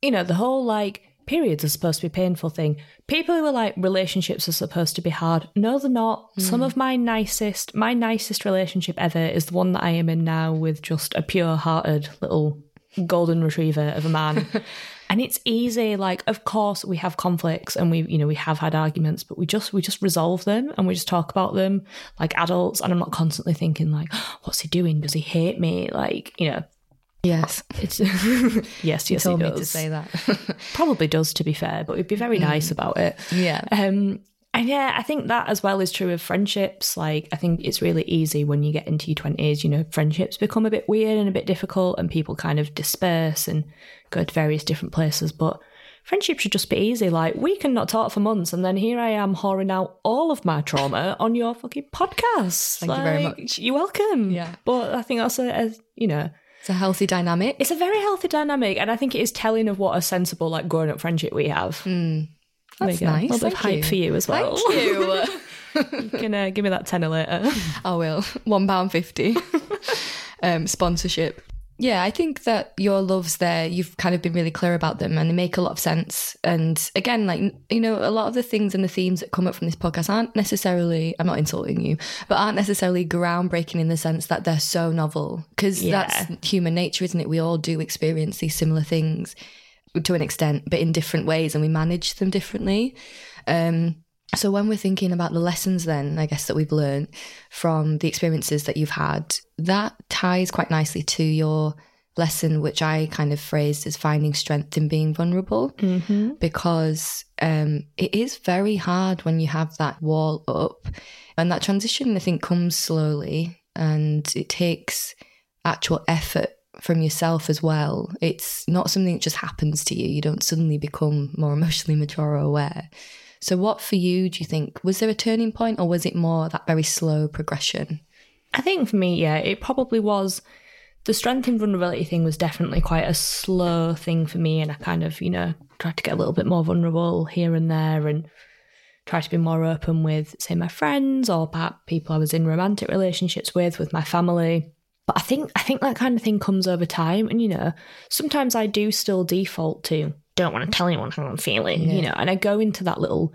you know, the whole like periods are supposed to be painful thing. People who are like relationships are supposed to be hard. No, they're not. Some mm. of my nicest, my nicest relationship ever is the one that I am in now with just a pure hearted little golden retriever of a man. and it's easy. Like, of course, we have conflicts and we, you know, we have had arguments, but we just we just resolve them and we just talk about them like adults. And I'm not constantly thinking like, what's he doing? Does he hate me? Like, you know, Yes. it's yes, yes, Told he me to say that. Probably does, to be fair, but we'd be very nice about it. yeah. Um, and yeah, I think that as well is true of friendships. Like, I think it's really easy when you get into your 20s, you know, friendships become a bit weird and a bit difficult, and people kind of disperse and go to various different places. But friendship should just be easy. Like, we can not talk for months, and then here I am whoring out all of my trauma on your fucking podcast. Thank you very much. You're welcome. Yeah. But I think also, a, a you know, It's a healthy dynamic. it's a very healthy dynamic, and I think it is telling of what a sensible, like, grown up friendship we have. There That's nice. A little bit of hype for you as well. Thank you. You can uh, give me that tenner later. I will. One pound fifty. um, sponsorship. Yeah, I think that your loves there, you've kind of been really clear about them and they make a lot of sense. And again, like, you know, a lot of the things and the themes that come up from this podcast aren't necessarily, I'm not insulting you, but aren't necessarily groundbreaking in the sense that they're so novel. Because Yeah. that's human nature, isn't it? We all do experience these similar things to an extent, but in different ways and we manage them differently. Um, so when we're thinking about the lessons then, I guess that we've learned from the experiences that you've had, that ties quite nicely to your lesson, which I kind of phrased as finding strength in being vulnerable, because um, it is very hard when you have that wall up, and that transition I think comes slowly, and it takes actual effort from yourself as well. It's not something that just happens to you. You don't suddenly become more emotionally mature or aware. So, what for you do you think? Was there a turning point or was it more that very slow progression? I think for me, yeah, it probably was. The strength and vulnerability thing was definitely quite a slow thing for me, and I kind of, you know, tried to get a little bit more vulnerable here and there, and try to be more open with, say, my friends or perhaps people I was in romantic relationships with, with my family. But I think I think that kind of thing comes over time, and you know, sometimes I do still default to don't want to tell anyone how I'm feeling, you know, and I go into that little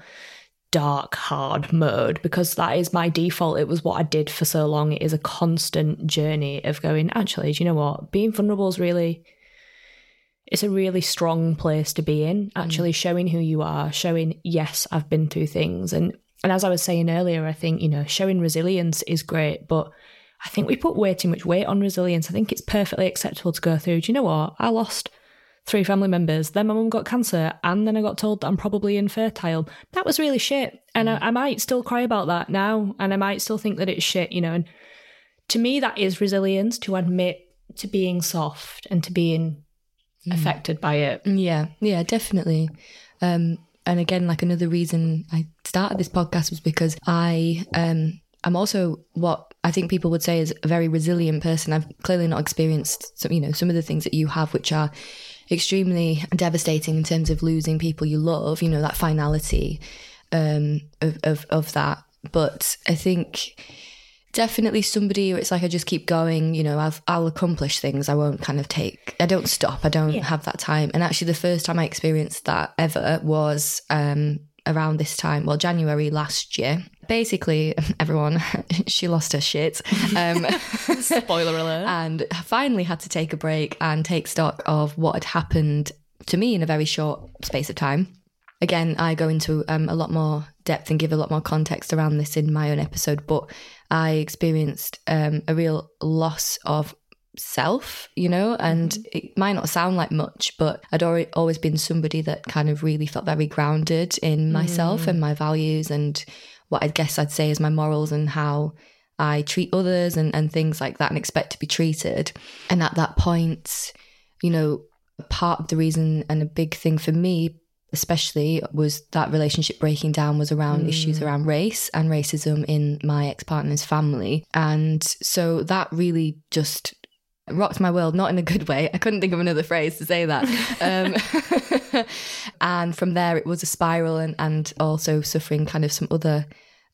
dark, hard mode because that is my default. It was what I did for so long. It is a constant journey of going, actually, do you know what? Being vulnerable is really it's a really strong place to be in, mm. actually showing who you are, showing, yes, I've been through things. And and as I was saying earlier, I think, you know, showing resilience is great, but I think we put way too much weight on resilience. I think it's perfectly acceptable to go through. Do you know what? I lost three family members. Then my mum got cancer, and then I got told that I'm probably infertile. That was really shit. And I, I might still cry about that now, and I might still think that it's shit, you know. And to me, that is resilience to admit to being soft and to being affected by it. Yeah, yeah, definitely. Um, and again, like another reason I started this podcast was because I um, I'm also what I think people would say is a very resilient person. I've clearly not experienced some, you know, some of the things that you have, which are extremely devastating in terms of losing people you love. You know, that finality um, of, of of that. But I think definitely somebody where it's like I just keep going, you know, I've, I'll accomplish things. I won't kind of take, I don't stop. I don't Yeah. have that time. And actually, the first time I experienced that ever was um, around this time, well, January last year. Basically, everyone, she lost her shit. Um, Spoiler alert. and finally had to take a break and take stock of what had happened to me in a very short space of time. Again, I go into um, a lot more depth and give a lot more context around this in my own episode, but I experienced um, a real loss of self, you know, and it might not sound like much, but I'd already, always been somebody that kind of really felt very grounded in myself and my values and what I guess I'd say is my morals and how I treat others and, and things like that and expect to be treated. And at that point, you know, part of the reason and a big thing for me, especially, was that relationship breaking down was around issues mm. around race and racism in my ex partner's family. And so that really just rocked my world, not in a good way. I couldn't think of another phrase to say that. um, and from there, it was a spiral and, and also suffering kind of some other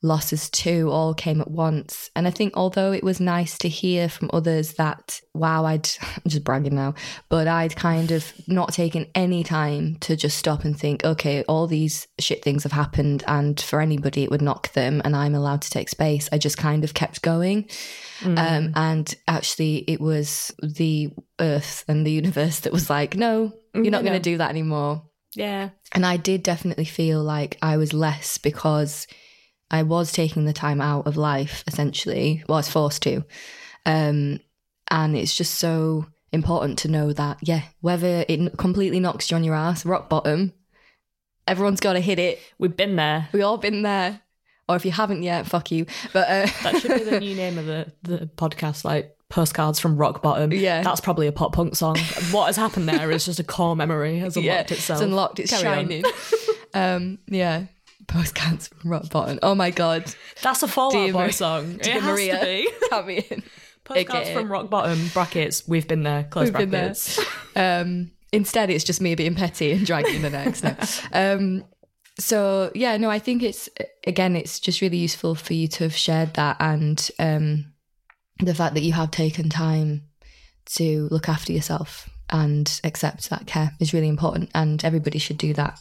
losses too all came at once. And I think although it was nice to hear from others that, wow, I'd, I'm just bragging now, but I'd kind of not taken any time to just stop and think, okay, all these shit things have happened and for anybody it would knock them and I'm allowed to take space. I just kind of kept going. Um, and actually, it was the earth and the universe that was like, no, you're not no. going to do that anymore. yeah. And I did definitely feel like I was less because I was taking the time out of life, essentially. Well, I was forced to. Um, and it's just so important to know that, yeah, whether it completely knocks you on your ass, rock bottom, everyone's got to hit it. We've been there. We all been there. Or if you haven't yet, fuck you. But uh, That should be the new name of the, the podcast, like postcards from rock bottom. Yeah. That's probably a pop punk song. what has happened there is just a core memory has unlocked itself. It's unlocked. It's Carry shining. um, yeah. Postcards from rock bottom. Oh my god. That's a Fall Dear Boy Mar- song. It Dear has Maria. to be. Count me in. Postcards from rock bottom, brackets, we've been there, close We've been there. brackets. Um, instead, it's just me being petty and dragging the next. No. Um, so yeah, no, I think it's again, it's just really useful for you to have shared that and um, the fact that you have taken time to look after yourself and accept that care is really important, and everybody should do that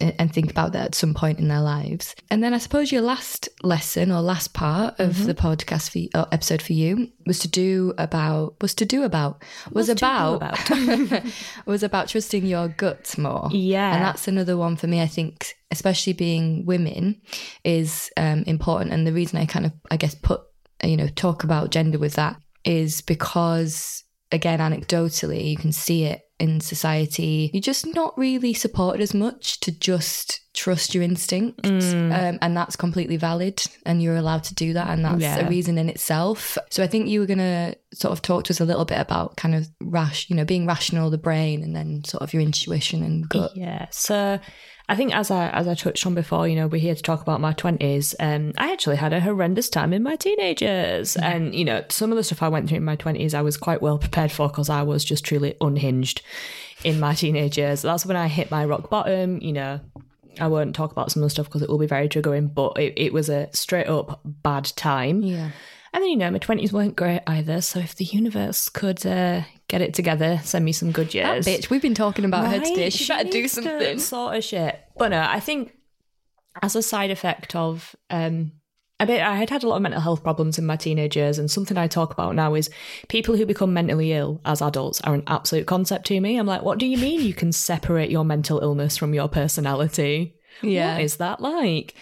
and think about that at some point in their lives. And then I suppose your last lesson or last part of the podcast for or episode for you was to do about was to do about was, do about, was about trusting your gut more. Yeah. and that's another one for me. I think, especially being women, is um, important. And the reason I kind of I guess put you know talk about gender with that is because again anecdotally you can see it in society you're just not really supported as much to just trust your instincts um, and that's completely valid and you're allowed to do that and that's Yeah. a reason in itself so i think you were going to sort of talk to us a little bit about kind of rash you know being rational the brain and then sort of your intuition and gut Yeah. So I think as I as I touched on before, you know, we're here to talk about my twenties. Um, I actually had a horrendous time in my teenagers, and you know, some of the stuff I went through in my twenties, I was quite well prepared for because I was just truly unhinged in my teenage years. That's when I hit my rock bottom. You know, I won't talk about some of the stuff because it will be very triggering, but it, it was a straight up bad time. yeah And then, you know, my 20s weren't great either. So if the universe could uh, get it together, send me some good years. That bitch we've been talking about her today Right? she, better do something Sort of shit. But no, I think as a side effect of um a bit I had had a lot of mental health problems in my teenage years and something I talk about now is people who become mentally ill as adults are an absolute concept to me. I'm like, what do you mean you can separate your mental illness from your personality? Yeah. What is that like?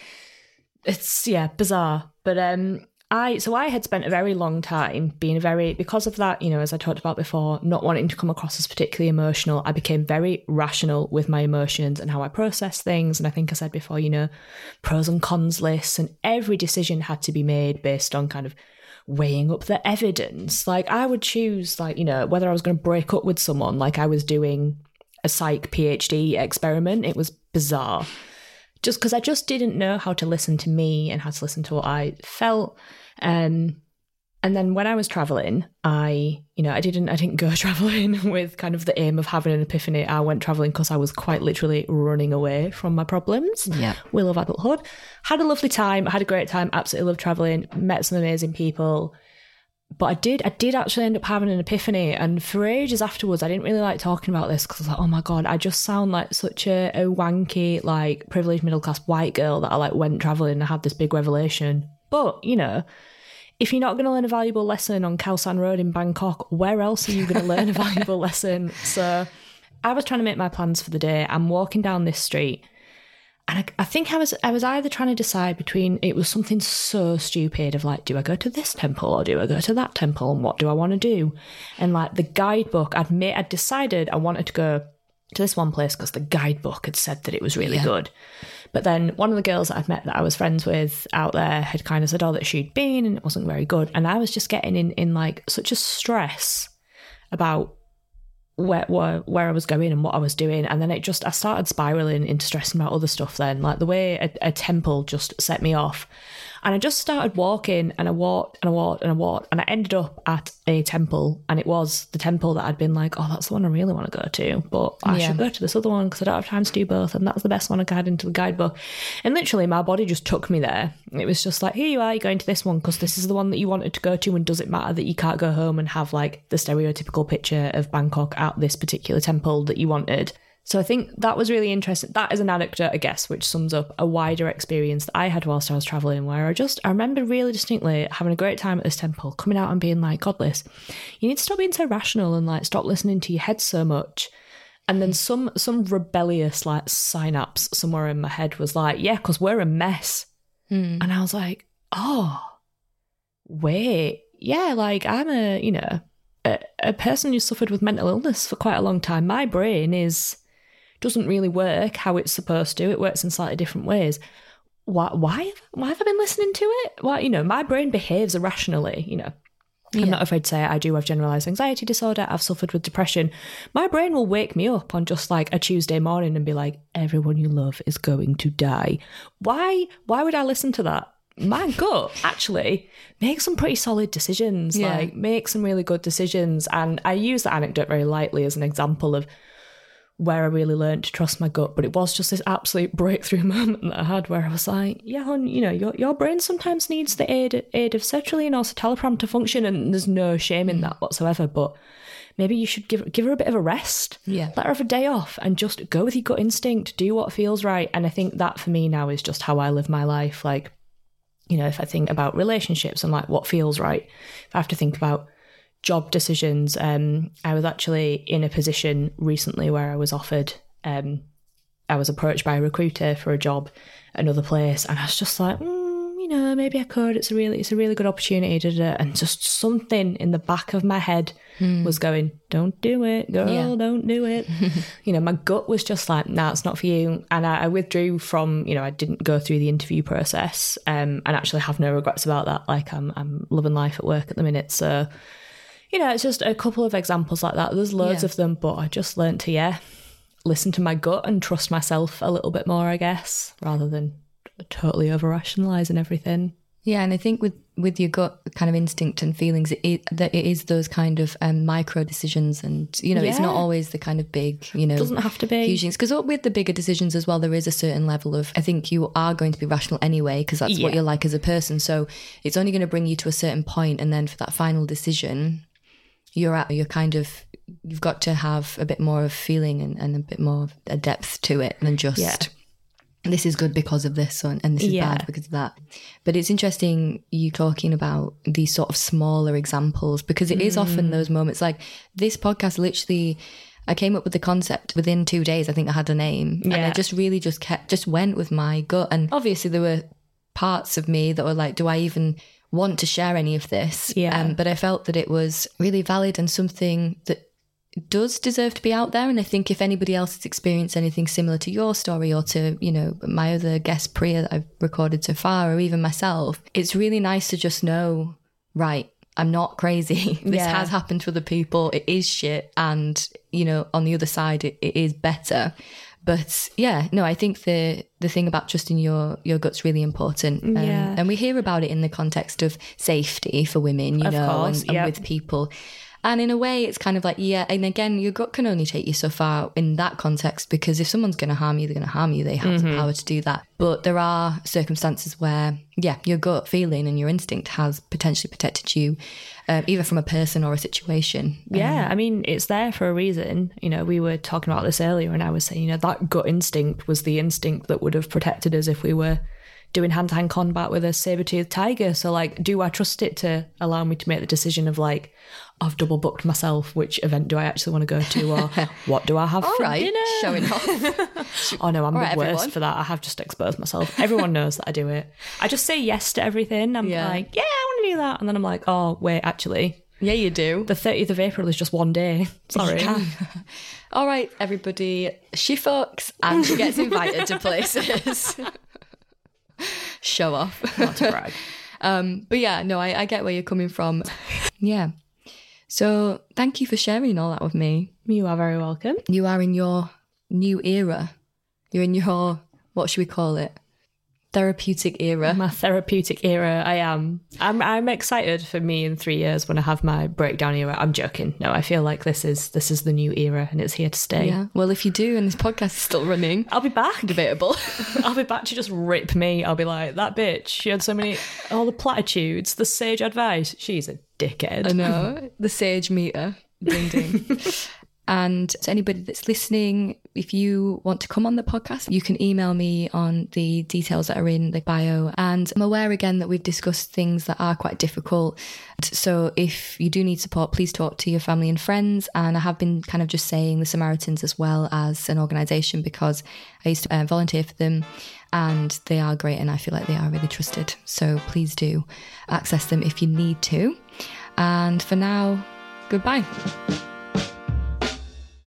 It's yeah, bizarre. But um I so I had spent a very long time being a very because of that, you know, as I talked about before, not wanting to come across as particularly emotional. I became very rational with my emotions and how I process things. And I think I said before, you know, pros and cons lists, and every decision had to be made based on kind of weighing up the evidence. Like I would choose, like, you know, whether I was going to break up with someone, like I was doing a psych PhD experiment. It was bizarre just because I just didn't know how to listen to me and how to listen to what I felt. Um, and then when I was traveling, I, you know, I didn't, I didn't go traveling with kind of the aim of having an epiphany. I went traveling because I was quite literally running away from my problems. Yeah. Will of adulthood. Had a lovely time. Had a great time. Absolutely loved traveling. Met some amazing people. But I did, I did actually end up having an epiphany. And for ages afterwards, I didn't really like talking about this because I was like, oh my God, I just sound like such a, a wanky, like privileged middle class white girl that I like went traveling and had this big revelation. But, you know, if you're not going to learn a valuable lesson on Khao San Road in Bangkok, where else are you going to learn a valuable lesson? So I was trying to make my plans for the day. I'm walking down this street. And I, I, think I was I was either trying to decide between it was something so stupid of like, do I go to this temple or do I go to that temple and what do I want to do? And like the guidebook, I'd made I'd decided I wanted to go to this one place because the guidebook had said that it was really yeah. good. But then one of the girls that I'd met that I was friends with out there had kind of said, oh, that she'd been and it wasn't very good. And I was just getting in, in like such a stress about where, where where I was going and what I was doing, and then it just I started spiraling into stressing about other stuff. Then, like the way a, a temple just set me off, and I just started walking and I walked and I walked and I walked and I ended up at a temple and it was the temple that I'd been like, oh, that's the one I really want to go to. But I yeah. should go to this other one because I don't have time to do both. And that's the best one I had into the guidebook. And literally my body just took me there. It was just like, here you are, you're going to this one because this is the one that you wanted to go to. And does it matter that you can't go home and have like the stereotypical picture of Bangkok at this particular temple that you wanted? So I think that was really interesting. That is an anecdote, I guess, which sums up a wider experience that I had whilst I was traveling, where I just I remember really distinctly having a great time at this temple, coming out and being like, "God, Liss, you need to stop being so rational and like stop listening to your head so much." And then some some rebellious like synapse somewhere in my head was like, "Yeah, because we're a mess," mm. and I was like, "Oh, wait, yeah, like I'm a you know." A, a person who suffered with mental illness for quite a long time. My brain is doesn't really work how it's supposed to. It works in slightly different ways. Why, why, why have I been listening to it? Why, you know, my brain behaves irrationally, you know. Yeah. I'm not afraid to say I do have generalized anxiety disorder. I've suffered with depression. My brain will wake me up on just like a Tuesday morning and be like, everyone you love is going to die. Why why would I listen to that? My gut actually makes some pretty solid decisions. Yeah. Like make some really good decisions. And I use that anecdote very lightly as an example of where I really learned to trust my gut. But it was just this absolute breakthrough moment that I had where I was like, yeah, hon, you know, your, your brain sometimes needs the aid, aid of sertraline or citalopram to function, and there's no shame in mm. that whatsoever. But maybe you should give give her a bit of a rest. Yeah. Let her have a day off and just go with your gut instinct, do what feels right. And I think that for me now is just how I live my life. Like, you know, if I think about relationships and like what feels right, if I have to think about job decisions. Um, I was actually in a position recently where I was offered, um, I was approached by a recruiter for a job another place, and I was just like, mm, you know, maybe I could. It's a really, it's a really good opportunity. Da, da. And just something in the back of my head mm. was going, "Don't do it, girl. Yeah. Don't do it." you know, my gut was just like, "Nah, it's not for you." And I, I, withdrew from. You know, I didn't go through the interview process, um, and actually have no regrets about that. Like, I'm, I'm loving life at work at the minute, so you know, it's just a couple of examples like that. There's loads yeah. of them, but I just learned to, yeah, listen to my gut and trust myself a little bit more, I guess, rather than totally over rationalizing everything. Yeah, and I think with with your gut kind of instinct and feelings, it, it that it is those kind of um, micro decisions, and you know, yeah. it's not always the kind of big, you know, doesn't have to be huge things. Because with the bigger decisions as well, there is a certain level of I think you are going to be rational anyway, because that's yeah. what you're like as a person. So it's only going to bring you to a certain point, and then for that final decision, you're at you're kind of you've got to have a bit more of feeling and, and a bit more of a depth to it than just yeah. this is good because of this and, and this is yeah. bad because of that but it's interesting you talking about these sort of smaller examples because it mm. is often mm. those moments like this podcast literally I came up with the concept within two days. I think I had a name, yeah. and I just really just kept just went with my gut. And obviously, there were parts of me that were like, "Do I even want to share any of this. Yeah. Um, but I felt that it was really valid and something that does deserve to be out there. And I think if anybody else has experienced anything similar to your story or to, you know, my other guest Priya that I've recorded so far, or even myself, it's really nice to just know, right, I'm not crazy. this yeah. has happened to other people. It is shit. And, you know, on the other side, it, it is better but yeah, no, I think the the thing about trusting your your gut's really important. Um, Yeah. and we hear about it in the context of safety for women, you Of know, course, and, and with people. And in a way, it's kind of like, yeah, and again, your gut can only take you so far in that context because if someone's going to harm you, they're going to harm you. They have Mm-hmm. the power to do that. But there are circumstances where, yeah, your gut feeling and your instinct has potentially protected you, um, either from a person or a situation. Yeah, I mean, it's there for a reason. You know, we were talking about this earlier, and I was saying, you know, that gut instinct was the instinct that would have protected us if we were doing hand to hand combat with a saber toothed tiger. So, like, do I trust it to allow me to make the decision of, like, I've double booked myself, which event do I actually want to go to, or what do I have All for right, dinner? showing off. Oh no, I'm All the right, worst everyone. for that. I have just exposed myself. Everyone knows that I do it. I just say yes to everything. I'm Yeah. like, yeah, I want to do that, and then I'm like, oh wait, actually, yeah, you do. the 30th of April is just one day. Sorry. All right, everybody. She fucks and she gets invited to places. Show off. Not to brag. Um, but yeah, no, I, I get where you're coming from. Yeah. So thank you for sharing all that with me. You are very welcome. You are in your new era. You're in your, what should we call it? Therapeutic era. My therapeutic era. I am. I'm. I'm excited for me in three years when I have my breakdown era. I'm joking. No, I feel like this is this is the new era and it's here to stay. Yeah. Well, if you do and this podcast is still running, I'll be back. debatable. I'll be back to just rip me. I'll be like that bitch. She had so many all the platitudes, the sage advice. She's a dickhead. I know. The sage meter. Ding ding. and to anybody that's listening, if you want to come on the podcast, you can email me on the details that are in the bio. And I'm aware again that we've discussed things that are quite difficult. So if you do need support, please talk to your family and friends. And I have been kind of just saying the Samaritans as well as an organisation because I used to uh, volunteer for them and they are great and I feel like they are really trusted. So please do access them if you need to. And for now, goodbye.